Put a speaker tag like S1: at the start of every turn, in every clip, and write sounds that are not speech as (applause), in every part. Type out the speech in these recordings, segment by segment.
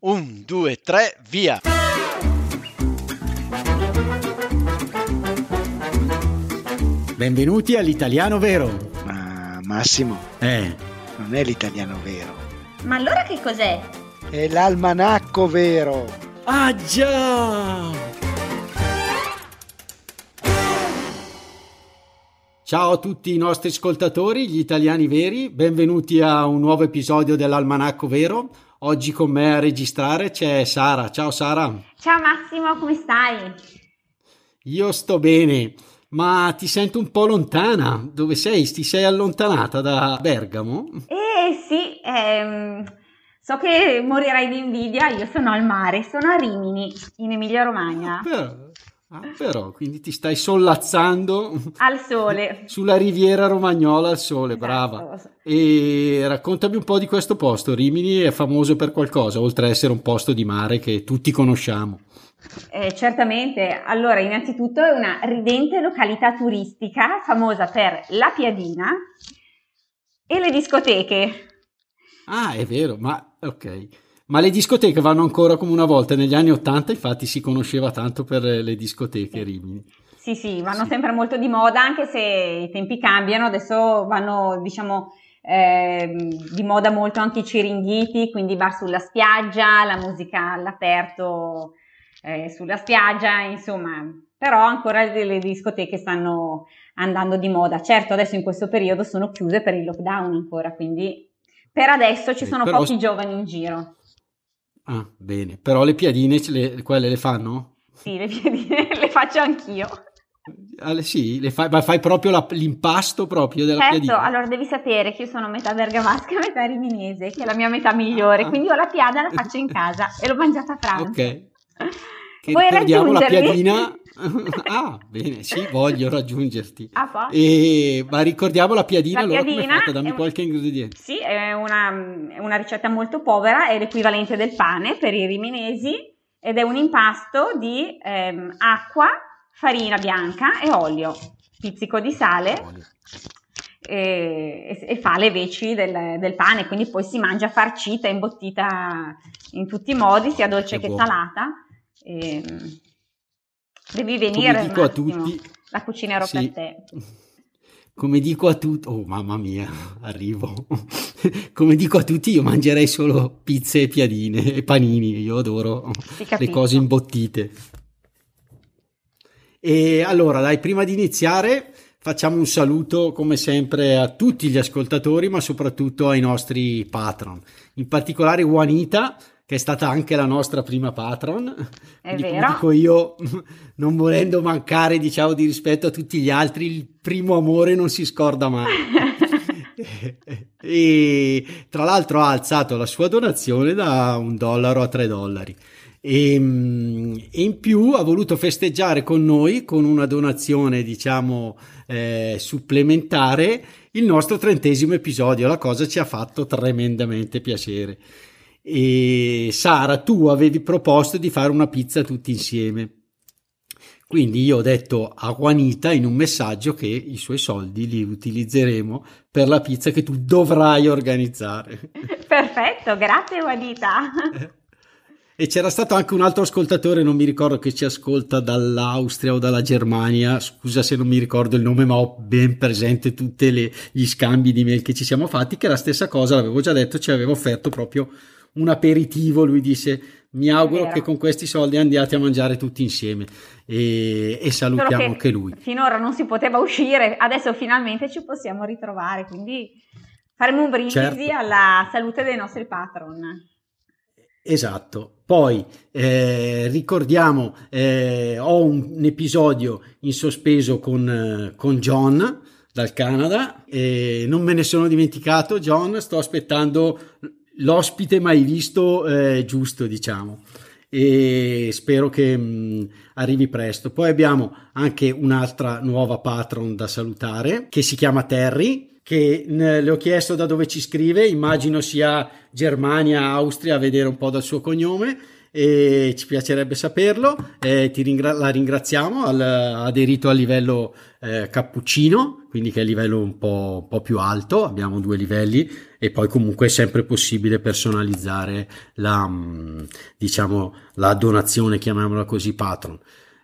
S1: Un, due, tre, via!
S2: Benvenuti all'italiano vero.
S3: Ma Massimo,
S2: Eh,
S3: non è l'italiano vero,
S4: Ma allora che cos'è?
S3: è l'almanacco vero.
S2: ah già! Ciao a tutti i nostri ascoltatori, gli italiani veri, benvenuti a un nuovo episodio dell'Almanacco Vero. Oggi con me a registrare c'è Sara. Ciao Sara,
S4: Ciao Massimo, come stai?
S2: io sto bene, ma ti sento un po' lontana. Dove sei? Ti sei allontanata da Bergamo?
S4: Eh sì, ehm, so che morirai di invidia, io sono al mare, sono a Rimini, in Emilia Romagna,
S2: Però, ah, però, quindi ti stai sollazzando (laughs)
S4: al sole.
S2: sulla riviera romagnola al sole,
S4: Esatto.
S2: brava. E raccontami un po' di questo posto. Rimini è famoso per qualcosa, oltre ad essere un posto di mare che tutti conosciamo.
S4: Eh, certamente, allora innanzitutto è una ridente località turistica famosa per la piadina e le discoteche.
S2: Ah, è vero, ma ok. Ma le discoteche vanno ancora come una volta. Negli anni Ottanta, infatti, si conosceva tanto per le discoteche Rimini.
S4: Sì, sì, vanno
S2: Sì.
S4: sempre molto di moda, anche se i tempi cambiano, adesso vanno, diciamo, ehm, di moda molto anche i ciringhiti, quindi bar sulla spiaggia, la musica all'aperto eh, sulla spiaggia, insomma, però ancora le, discoteche stanno andando di moda. Certo, adesso in questo periodo sono chiuse per il lockdown ancora, quindi per adesso ci sono
S2: però-
S4: pochi giovani in giro.
S2: Ah, bene. Però le piadine, le- quelle le fanno?
S4: Sì, le piadine (laughs) le faccio anch'io.
S2: Ah, sì, le fai, ma fai proprio la- l'impasto proprio della
S4: Certo,
S2: piadina.
S4: allora devi sapere che io sono metà bergamasca (laughs) metà riminese, che è la mia metà migliore,
S2: Ah.
S4: quindi io la piada la faccio in casa e l'ho mangiata a pranzo.
S2: Ok. Che
S4: Vuoi
S2: ricordiamo la
S4: raggiungermi?
S2: piadina. (laughs) (laughs) ah, bene, sì, voglio raggiungerti.
S4: Ah?
S2: E, ma ricordiamo la piadina,
S4: La
S2: allora
S4: piadina
S2: fatta? Dammi
S4: è un-
S2: qualche ingrediente.
S4: Sì, è una, è una ricetta molto povera, è l'equivalente del pane per i riminesi ed è un impasto di ehm, acqua, farina bianca e olio, pizzico di sale e, e fa le veci del, del pane, quindi poi si mangia farcita, imbottita in tutti i modi, sia dolce
S2: Che
S4: che
S2: buono.
S4: salata. E, devi venire,
S2: Come dico a tutti,
S4: la cucinerò
S2: sì.
S4: per te. (laughs)
S2: Come dico a tutti, oh mamma mia, arrivo. (laughs) Come dico a tutti, io mangerei solo pizze e piadine e panini. Io adoro le cose imbottite. E allora, dai, prima di iniziare, facciamo un saluto come sempre a tutti gli ascoltatori, ma soprattutto ai nostri patron. In particolare Juanita, che è stata anche la nostra prima patron.
S4: È
S2: Quindi,
S4: vero.
S2: dico io, (laughs) non volendo mancare, diciamo, di rispetto a tutti gli altri, il primo amore non si scorda mai. (laughs) e tra l'altro ha alzato la sua donazione da un dollaro a tre dollari e, mm, e in più ha voluto festeggiare con noi con una donazione diciamo eh, supplementare il nostro trentesimo episodio la cosa ci ha fatto tremendamente piacere e Sara tu avevi proposto di fare una pizza tutti insieme quindi io ho detto a Juanita in un messaggio che i suoi soldi li utilizzeremo per la pizza che tu dovrai organizzare. (laughs)
S4: Perfetto, grazie Juanita.
S2: E c'era stato anche un altro ascoltatore, non mi ricordo che ci ascolta dall'Austria o dalla Germania, scusa se non mi ricordo il nome, ma ho ben presente tutti gli scambi di mail che ci siamo fatti, che la stessa cosa, l'avevo già detto, ci aveva offerto proprio un aperitivo, lui disse mi auguro che con questi soldi andiate a mangiare tutti insieme e, e salutiamo
S4: che
S2: anche lui.
S4: Finora non si poteva uscire, adesso finalmente ci possiamo ritrovare, quindi faremo un brindisi
S2: Certo.
S4: alla salute dei nostri patron.
S2: Esatto. Poi eh, ricordiamo, eh, ho un, un episodio in sospeso con, con John dal Canada e non me ne sono dimenticato. John, sto aspettando l'ospite mai visto eh, giusto, diciamo. E spero che mh, arrivi presto. Poi abbiamo anche un'altra nuova patron da salutare che si chiama Terry che ne- le ho chiesto da dove ci scrive, immagino sia Germania, Austria, a vedere un po' dal suo cognome, e ci piacerebbe saperlo. Eh, ringra- la ringraziamo, al, aderito al livello eh, cappuccino, quindi che è il livello un po', un po', più alto, abbiamo due livelli e poi comunque è sempre possibile personalizzare la, mm, diciamo, la donazione, chiamiamola così, patron.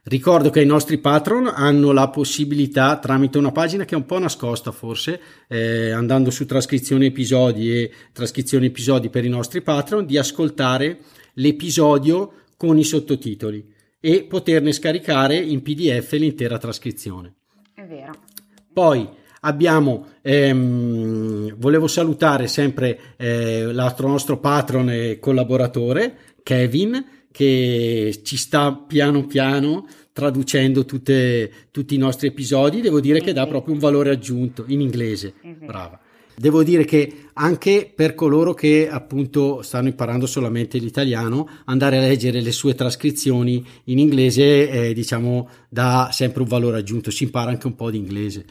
S2: Ricordo che i nostri patron hanno la possibilità tramite una pagina che è un po' nascosta forse, eh, andando su trascrizione episodi e trascrizione episodi per i nostri patron, di ascoltare l'episodio con i sottotitoli e poterne scaricare in PDF l'intera trascrizione.
S4: È vero.
S2: Poi abbiamo, ehm, volevo salutare sempre eh, l'altro nostro patron e collaboratore, Kevin, che ci sta piano piano traducendo tutte, tutti i nostri episodi. Devo dire che dà proprio un valore aggiunto in inglese. Brava. Devo dire che anche per coloro che appunto stanno imparando solamente l'italiano, andare a leggere le sue trascrizioni in inglese, eh, diciamo, dà sempre un valore aggiunto, si impara anche un po' di inglese.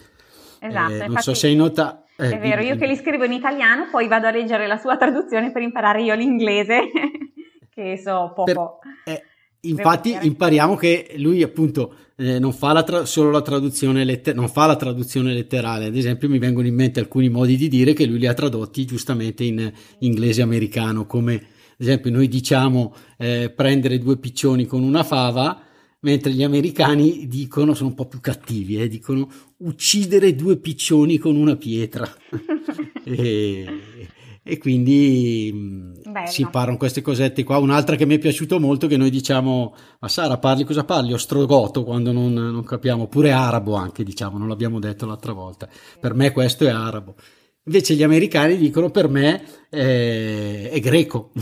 S4: Esatto,
S2: eh, non so se hai notato.
S4: Eh, è vero, io che li scrivo in italiano, poi vado a leggere la sua (laughs) traduzione per imparare io l'inglese, (laughs) che so poco.
S2: Per, eh, infatti impariamo che lui appunto eh, non fa la tra- solo la traduzione, letter- non fa la traduzione letterale, ad esempio mi vengono in mente alcuni modi di dire che lui li ha tradotti giustamente in inglese americano, come ad esempio noi diciamo eh, prendere due piccioni con una fava, mentre gli americani dicono, sono un po' più cattivi, eh, dicono uccidere due piccioni con una pietra. (laughs) e, e quindi mm, Bello. si imparano queste cosette qua. Un'altra che mi è piaciuto molto che noi diciamo, ma Sara parli cosa parli? Ostrogoto quando non, non capiamo, oppure arabo anche diciamo, non l'abbiamo detto l'altra volta. Per me questo è arabo. Invece gli americani dicono per me è, è greco. (laughs)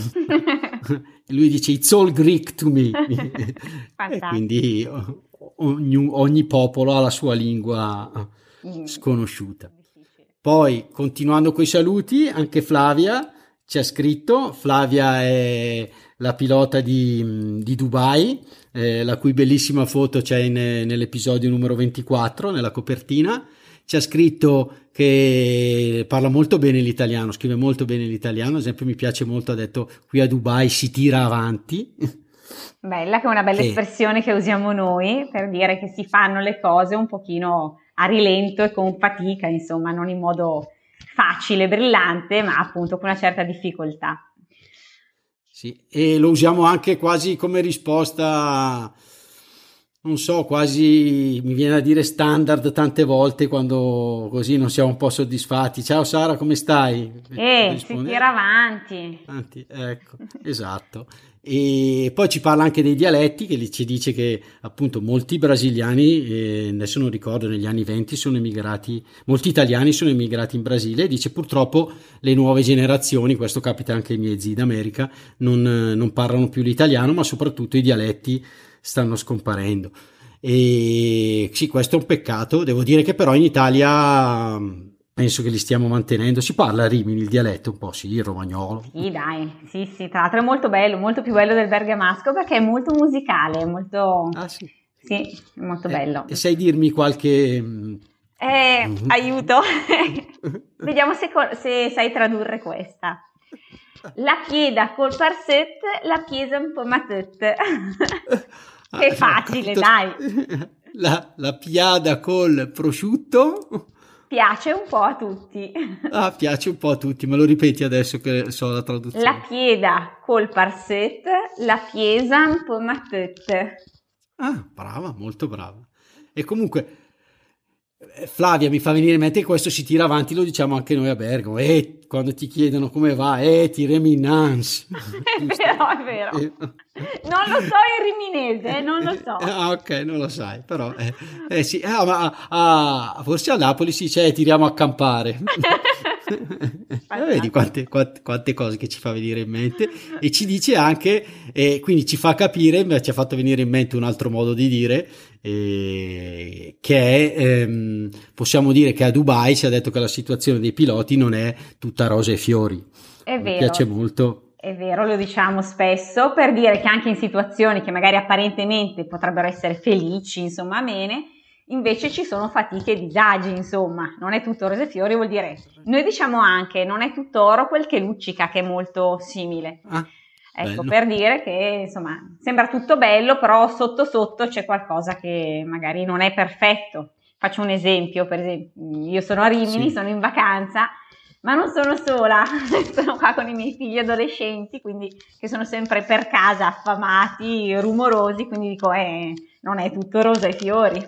S2: (laughs) Lui dice it's all Greek to me. (laughs) quindi ogni, ogni popolo ha la sua lingua sconosciuta. Poi, continuando con i saluti, anche Flavia ci ha scritto. Flavia è la pilota di, di Dubai, eh, la cui bellissima foto c'è in, nell'episodio numero 24, nella copertina. Ci ha scritto che parla molto bene l'italiano, scrive molto bene l'italiano. Ad esempio, mi piace molto, ha detto qui a Dubai si tira avanti.
S4: Bella, che è una bella che... espressione che usiamo noi per dire che si fanno le cose un pochino a rilento e con fatica, insomma, non in modo facile, brillante, ma appunto con una certa difficoltà.
S2: Sì, e lo usiamo anche quasi come risposta, non so, quasi mi viene a dire standard tante volte quando così non siamo un po' soddisfatti. Ciao Sara, come stai?
S4: Eh, si tira avanti.
S2: avanti. Ecco, esatto e poi ci parla anche dei dialetti che ci dice che appunto molti brasiliani eh, adesso non ricordo negli anni 20 sono emigrati molti italiani sono emigrati in Brasile e dice purtroppo le nuove generazioni questo capita anche ai miei zii d'America non, non parlano più l'italiano ma soprattutto i dialetti stanno scomparendo e sì questo è un peccato devo dire che però in Italia penso che li stiamo mantenendo. Si parla a Rimini il dialetto un po', sì, il romagnolo.
S4: Sì, dai, sì, sì, tra l'altro è molto bello, molto più bello del bergamasco perché è molto musicale, molto...
S2: Ah, sì.
S4: Sì, molto eh, bello.
S2: E sai dirmi qualche...
S4: Mm, eh, mm. (laughs) aiuto. (laughs) Vediamo se, se sai tradurre questa. La chieda col farset, la chiesa un po' matette. (laughs) che ah, facile, dai. (laughs)
S2: La, la piada col prosciutto
S4: piace un po' a tutti.
S2: Ah, piace un po' a tutti, me lo ripeti adesso che so la traduzione.
S4: La pieda col parset, la piesa un po' matette.
S2: Ah, brava, molto brava. E comunque, Flavia mi fa venire in mente questo si tira avanti, lo diciamo anche noi a Bergamo. E quando ti chiedono come va, eh, ti reminans. (laughs)
S4: è vero, è vero. Eh. Non lo so in riminese, eh, non lo so.
S2: Ah, ok, non lo sai, però... Eh, eh sì, ah, ma ah, forse a Napoli si dice tiriamo a campare. (laughs) Vedi quante, quante, quante, cose che ci fa venire in mente e ci dice anche, e quindi ci fa capire, ci ha fatto venire in mente un altro modo di dire, eh, che è, ehm, possiamo dire che a Dubai si è detto che la situazione dei piloti non è tutta rose e fiori.
S4: È vero.
S2: Mi piace molto.
S4: È vero, lo diciamo spesso per dire che anche in situazioni che magari apparentemente potrebbero essere felici, insomma, amene, invece ci sono fatiche e disagi, insomma, non è tutto rose e fiori, vuol dire, noi diciamo anche non è tutto oro quel che luccica, che è molto simile. Ah. Ecco, bello. per dire che insomma sembra tutto bello, però sotto sotto c'è qualcosa che magari non è perfetto. Faccio un esempio, per esempio, io sono a Rimini, sì. sono in vacanza, ma non sono sola, (laughs) sono qua con i miei figli adolescenti, quindi che sono sempre per casa affamati, rumorosi, quindi dico, eh, non è tutto rosa e fiori.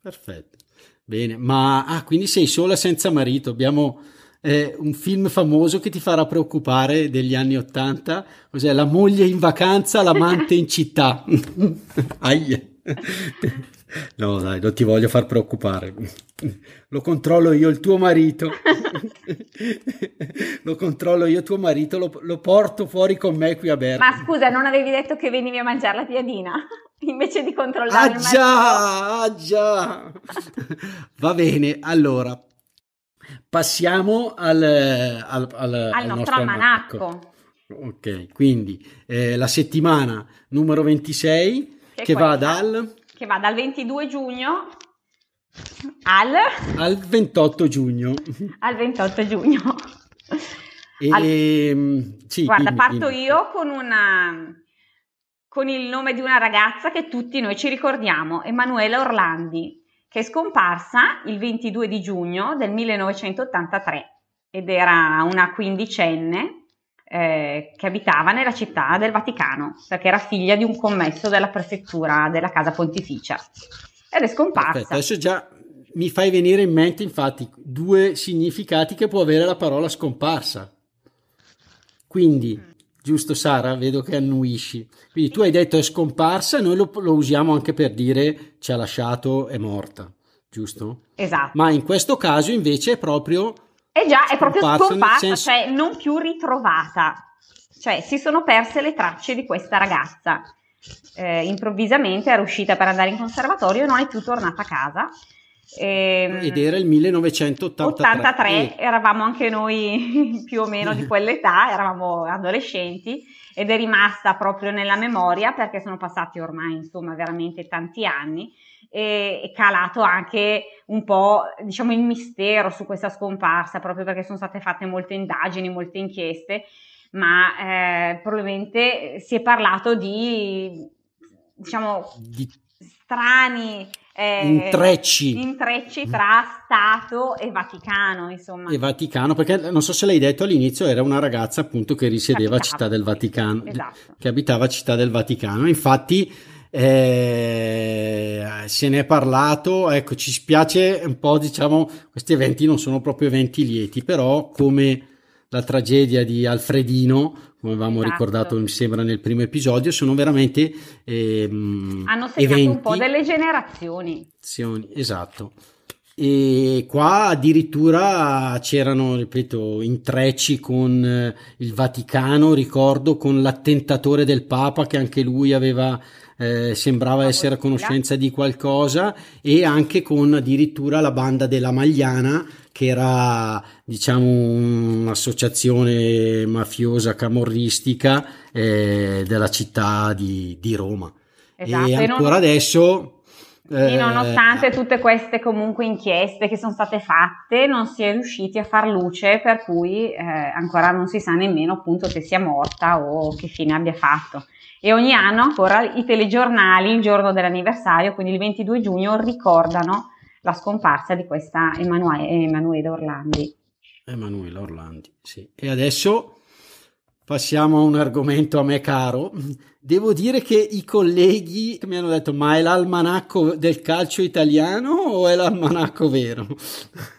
S2: Perfetto. Bene, ma ah, quindi sei sola senza marito, abbiamo eh, un film famoso che ti farà preoccupare degli anni Ottanta, cos'è? La moglie in vacanza, l'amante in città. (laughs) Aia. No, dai, non ti voglio far preoccupare. Lo controllo io, il tuo marito. (laughs) lo controllo io, tuo marito, lo, lo, porto fuori con me qui a Bergamo.
S4: Ma scusa, non avevi detto che venivi a mangiare la piadina? (laughs) Invece di controllare
S2: ah, già, ah già. (laughs) Va bene, allora, Passiamo al, al, al,
S4: al nostro almanacco.
S2: Ok, quindi eh, la settimana numero 26 che, che va dal...
S4: Che va dal 22 giugno al...
S2: Al 28 giugno.
S4: Al 28 giugno.
S2: E, al... Ehm, sì,
S4: Guarda,
S2: dimmi,
S4: parto
S2: dimmi.
S4: io con una con il nome di una ragazza che tutti noi ci ricordiamo, Emanuela Orlandi che è scomparsa il 22 di giugno del 1983 ed era una quindicenne eh, che abitava nella città del Vaticano perché era figlia di un commesso della prefettura della casa pontificia ed è scomparsa.
S2: Aspetta, adesso già mi fai venire in mente infatti due significati che può avere la parola scomparsa. Quindi. Giusto Sara? Vedo che annuisci. Quindi tu hai detto è scomparsa, noi lo, lo usiamo anche per dire ci ha lasciato, è morta, giusto?
S4: Esatto.
S2: Ma in questo caso invece è proprio...
S4: È già, è proprio scomparsa, senso... cioè non più ritrovata. Cioè si sono perse le tracce di questa ragazza. Eh, improvvisamente era uscita per andare in conservatorio e non è più tornata a casa
S2: Ehm, Ed era il 1983.
S4: 83, eravamo anche noi (laughs) più o meno di quell'età, eravamo adolescenti ed è rimasta proprio nella memoria perché sono passati ormai insomma veramente tanti anni e è calato anche un po' diciamo il mistero su questa scomparsa proprio perché sono state fatte molte indagini, molte inchieste ma eh, probabilmente si è parlato di diciamo di... strani
S2: eh, intrecci.
S4: intrecci tra Stato e Vaticano, insomma.
S2: E Vaticano, perché non so se l'hai detto all'inizio, era una ragazza appunto che risiedeva a Città del Vaticano, esatto. che abitava a Città del Vaticano. Infatti eh, se ne è parlato, ecco, ci spiace un po', diciamo, questi eventi non sono proprio eventi lieti, però come la tragedia di Alfredino, come avevamo esatto. ricordato, mi sembra nel primo episodio, sono veramente ehm,
S4: hanno segnato eventi, un po' delle generazioni.
S2: Esatto. E qua addirittura c'erano, ripeto, intrecci con eh, il Vaticano, ricordo, con l'attentatore del Papa che anche lui aveva eh, sembrava essere a conoscenza di qualcosa e anche con addirittura la banda della Magliana che era diciamo un'associazione mafiosa camorristica eh, della città di, di Roma. Esatto, e ancora non... adesso
S4: e nonostante tutte queste comunque inchieste che sono state fatte, non si è riusciti a far luce, per cui eh, ancora non si sa nemmeno appunto che sia morta o che fine abbia fatto. E ogni anno ancora i telegiornali il giorno dell'anniversario, quindi il 22 giugno, ricordano la scomparsa di questa Emanuele, Emanuele Orlandi.
S2: Emanuele Orlandi, sì. E adesso passiamo a un argomento a me caro. Devo dire che i colleghi mi hanno detto: Ma è l'almanacco del calcio italiano o è l'almanacco vero?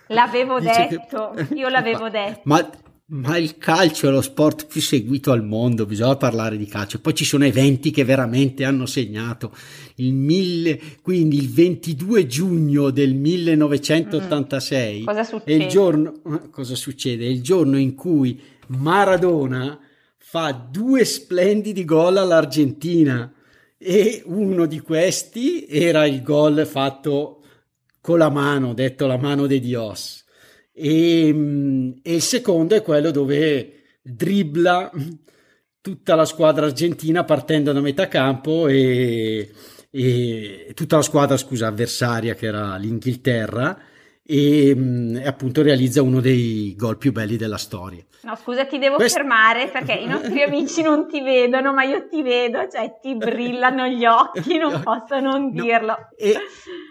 S4: L'avevo detto, che... (laughs) io l'avevo detto.
S2: Ma ma il calcio è lo sport più seguito al mondo, bisogna parlare di calcio. Poi ci sono eventi che veramente hanno segnato. Il mille, quindi il 22 giugno del 1986 mm. cosa succede? È il giorno, eh, cosa succede? È il giorno in cui Maradona fa due splendidi gol all'Argentina e uno di questi era il gol fatto con la mano, detto la mano de Dios e, mm, e il secondo è quello dove dribbla tutta la squadra argentina partendo da metà campo e, e tutta la squadra scusa avversaria che era l'Inghilterra e, mm, e, appunto realizza uno dei gol più belli della storia.
S4: No, scusa, ti devo Quest... fermare perché i nostri (laughs) amici non ti vedono, ma io ti vedo, cioè ti brillano gli occhi, non (laughs) posso non dirlo.
S2: E,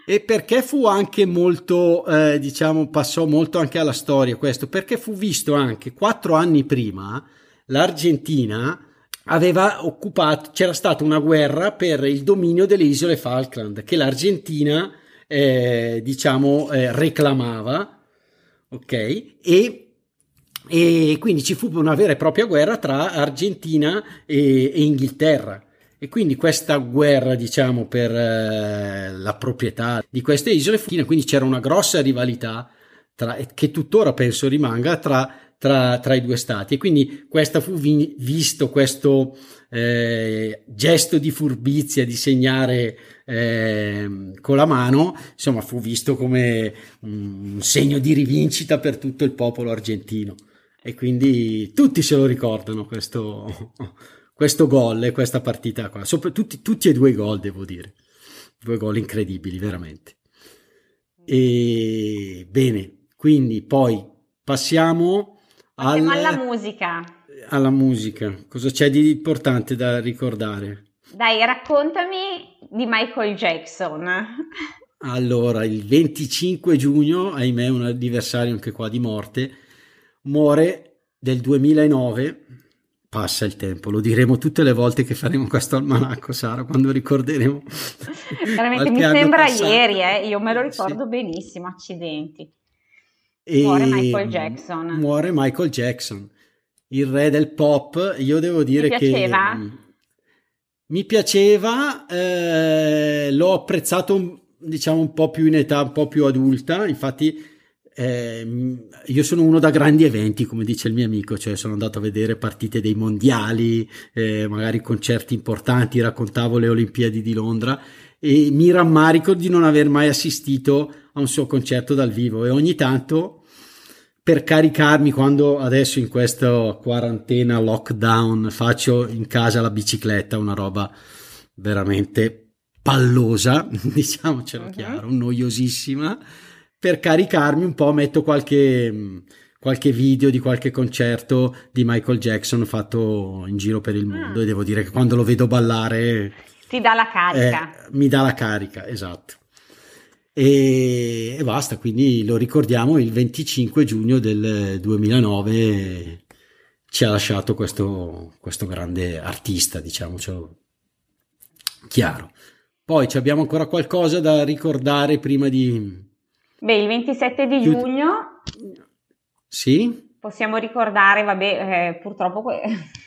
S2: e, perché fu anche molto, eh, diciamo, passò molto anche alla storia questo, perché fu visto anche quattro anni prima l'Argentina aveva occupato, c'era stata una guerra per il dominio delle isole Falkland che l'Argentina eh, diciamo eh, reclamava ok e, e quindi ci fu una vera e propria guerra tra Argentina e, e Inghilterra e quindi questa guerra diciamo per eh, la proprietà di queste isole quindi c'era una grossa rivalità tra, che tuttora penso rimanga tra tra, tra, i due stati. E quindi questa fu vi, visto questo eh, gesto di furbizia di segnare eh, con la mano, insomma, fu visto come un segno di rivincita per tutto il popolo argentino. E quindi tutti se lo ricordano questo, (laughs) questo gol e questa partita qua. Sopra, tutti, tutti e due i gol, devo dire. Due gol incredibili, veramente. E bene, quindi poi passiamo
S4: al, alla musica.
S2: Alla musica. Cosa c'è di importante da ricordare?
S4: Dai, raccontami di Michael Jackson.
S2: Allora, il 25 giugno, ahimè, un anniversario anche qua di morte, muore del 2009. Passa il tempo, lo diremo tutte le volte che faremo questo almanacco, Sara, quando ricorderemo. (laughs)
S4: Veramente mi sembra passato. ieri, eh? io me lo ricordo sì. benissimo, accidenti. Muore Michael Jackson.
S2: Muore Michael Jackson, il re del pop. Io devo dire
S4: che
S2: mm, mi piaceva, eh, l'ho apprezzato diciamo un po' più in età, un po' più adulta. Infatti, eh, io sono uno da grandi eventi, come dice il mio amico, cioè sono andato a vedere partite dei mondiali, eh, magari concerti importanti, raccontavo le Olimpiadi di Londra e mi rammarico di non aver mai assistito a un suo concerto dal vivo e ogni tanto per caricarmi quando adesso in questa quarantena lockdown faccio in casa la bicicletta, una roba veramente pallosa, (laughs) diciamocelo uh-huh. chiaro, noiosissima, per caricarmi un po' metto qualche qualche video di qualche concerto di Michael Jackson fatto in giro per il mondo ah. e devo dire che quando lo vedo ballare
S4: ti dà la carica.
S2: Eh, mi dà la carica, esatto. E, e, basta, quindi lo ricordiamo il 25 giugno del 2009 ci ha lasciato questo, questo grande artista, diciamocelo chiaro. Poi abbiamo ancora qualcosa da ricordare prima di...
S4: Beh, il 27 di giugno...
S2: Sì?
S4: Possiamo ricordare, vabbè, eh, purtroppo...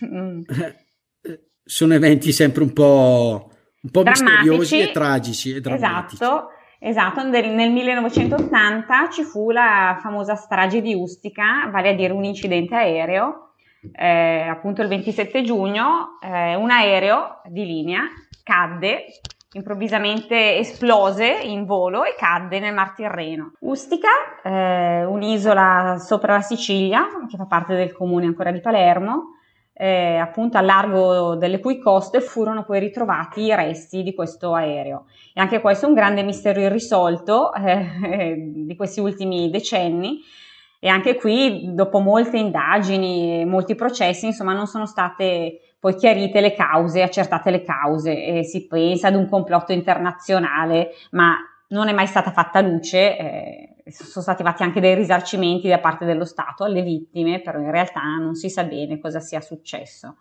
S2: Mm. (laughs) Sono eventi sempre un po' un po' misteriosi e tragici e drammatici.
S4: Esatto, esatto. Nel 1980 ci fu la famosa strage di Ustica, vale a dire un incidente aereo, eh, appunto il 27 giugno, eh, un aereo di linea cadde improvvisamente esplose in volo e cadde nel Mar Tirreno. Ustica, eh, un'isola sopra la Sicilia, che fa parte del comune ancora di Palermo, eh, appunto al largo delle cui coste furono poi ritrovati i resti di questo aereo. E anche questo è un grande mistero irrisolto eh, di questi ultimi decenni. E anche qui, dopo molte indagini e molti processi, insomma, non sono state poi chiarite le cause, accertate le cause. E si pensa ad un complotto internazionale, ma non è mai stata fatta luce. Sono stati fatti anche dei risarcimenti da parte dello Stato alle vittime, però in realtà non si sa bene cosa sia successo.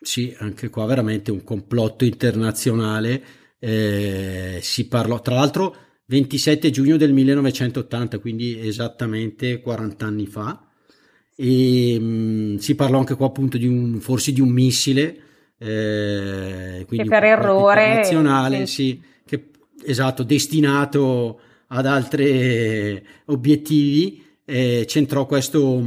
S2: Sì, anche qua veramente un complotto internazionale. Eh, si parlò, tra l'altro, 27 giugno del 1980, quindi esattamente 40 anni fa. E mh, mm, si parlò anche qua appunto di un, forse di un missile. Eh,
S4: quindi che per errore
S2: nazionale, sì. sì, che esatto, destinato ad altri obiettivi, eh, centrò questo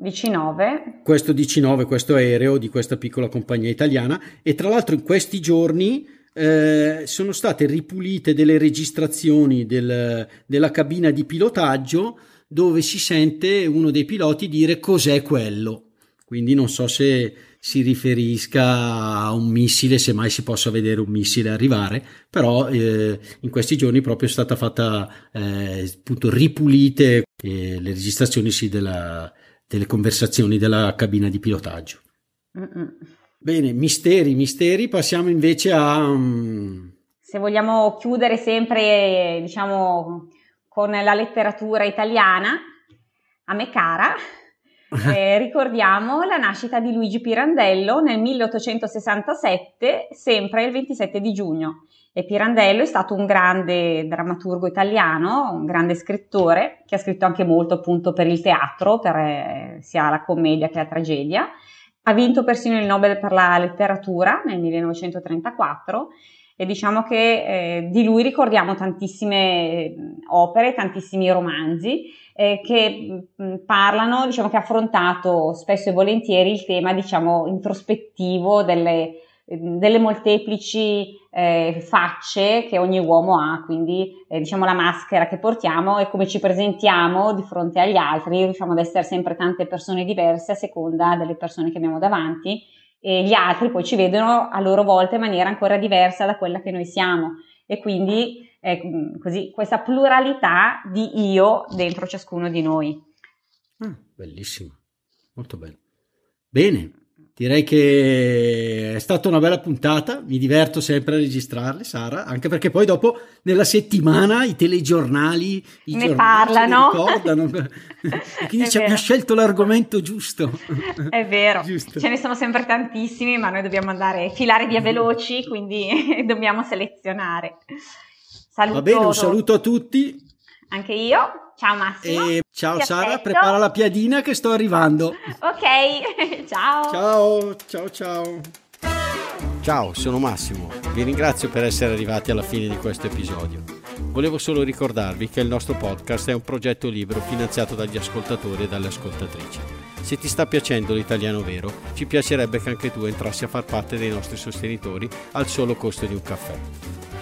S4: DC-9.
S2: Questo DC-9, questo aereo di questa piccola compagnia italiana e tra l'altro in questi giorni eh, sono state ripulite delle registrazioni del, della cabina di pilotaggio dove si sente uno dei piloti dire cos'è quello. Quindi non so se si riferisca a un missile, se mai si possa vedere un missile arrivare, però eh, in questi giorni proprio è stata fatta eh, appunto ripulite eh, le registrazioni sì, della, delle conversazioni della cabina di pilotaggio. Mm-mm. Bene, misteri, misteri, passiamo invece a... Um...
S4: Se vogliamo chiudere sempre, diciamo, con la letteratura italiana, a me cara, (laughs) eh, ricordiamo la nascita di Luigi Pirandello nel 1867, sempre il 27 di giugno. E Pirandello è stato un grande drammaturgo italiano, un grande scrittore, che ha scritto anche molto appunto per il teatro, per eh, sia la commedia che la tragedia. Ha vinto persino il Nobel per la letteratura nel 1934 e diciamo che eh, di lui ricordiamo tantissime opere, tantissimi romanzi eh, che mh, parlano, diciamo che ha affrontato spesso e volentieri il tema, diciamo, introspettivo delle, delle molteplici eh, facce che ogni uomo ha, quindi eh, diciamo la maschera che portiamo e come ci presentiamo di fronte agli altri, riusciamo ad essere sempre tante persone diverse a seconda delle persone che abbiamo davanti e gli altri poi ci vedono a loro volta in maniera ancora diversa da quella che noi siamo. E quindi eh, così, questa pluralità di io dentro ciascuno di noi.
S2: Ah, bellissimo, molto bello. Bene, direi che è stata una bella puntata, mi diverto sempre a registrarle, Sara, anche perché poi dopo nella settimana i telegiornali i
S4: ne parlano.
S2: ricordano. (laughs) quindi ci ha scelto l'argomento giusto.
S4: È vero, giusto. ce ne sono sempre tantissimi, ma noi dobbiamo andare, filare via veloci, quindi (laughs) dobbiamo selezionare.
S2: Saluto. Va bene, un saluto a tutti.
S4: Anche io. Ciao Massimo.
S2: E ciao Ti Sara, aspetto. prepara la piadina che sto arrivando.
S4: Ok, (laughs) ciao.
S2: Ciao, ciao, ciao.
S1: Ciao, sono Massimo. Vi ringrazio per essere arrivati alla fine di questo episodio. Volevo solo ricordarvi che il nostro podcast è un progetto libero finanziato dagli ascoltatori e dalle ascoltatrici. Se ti sta piacendo l'italiano vero, ci piacerebbe che anche tu entrassi a far parte dei nostri sostenitori al solo costo di un caffè.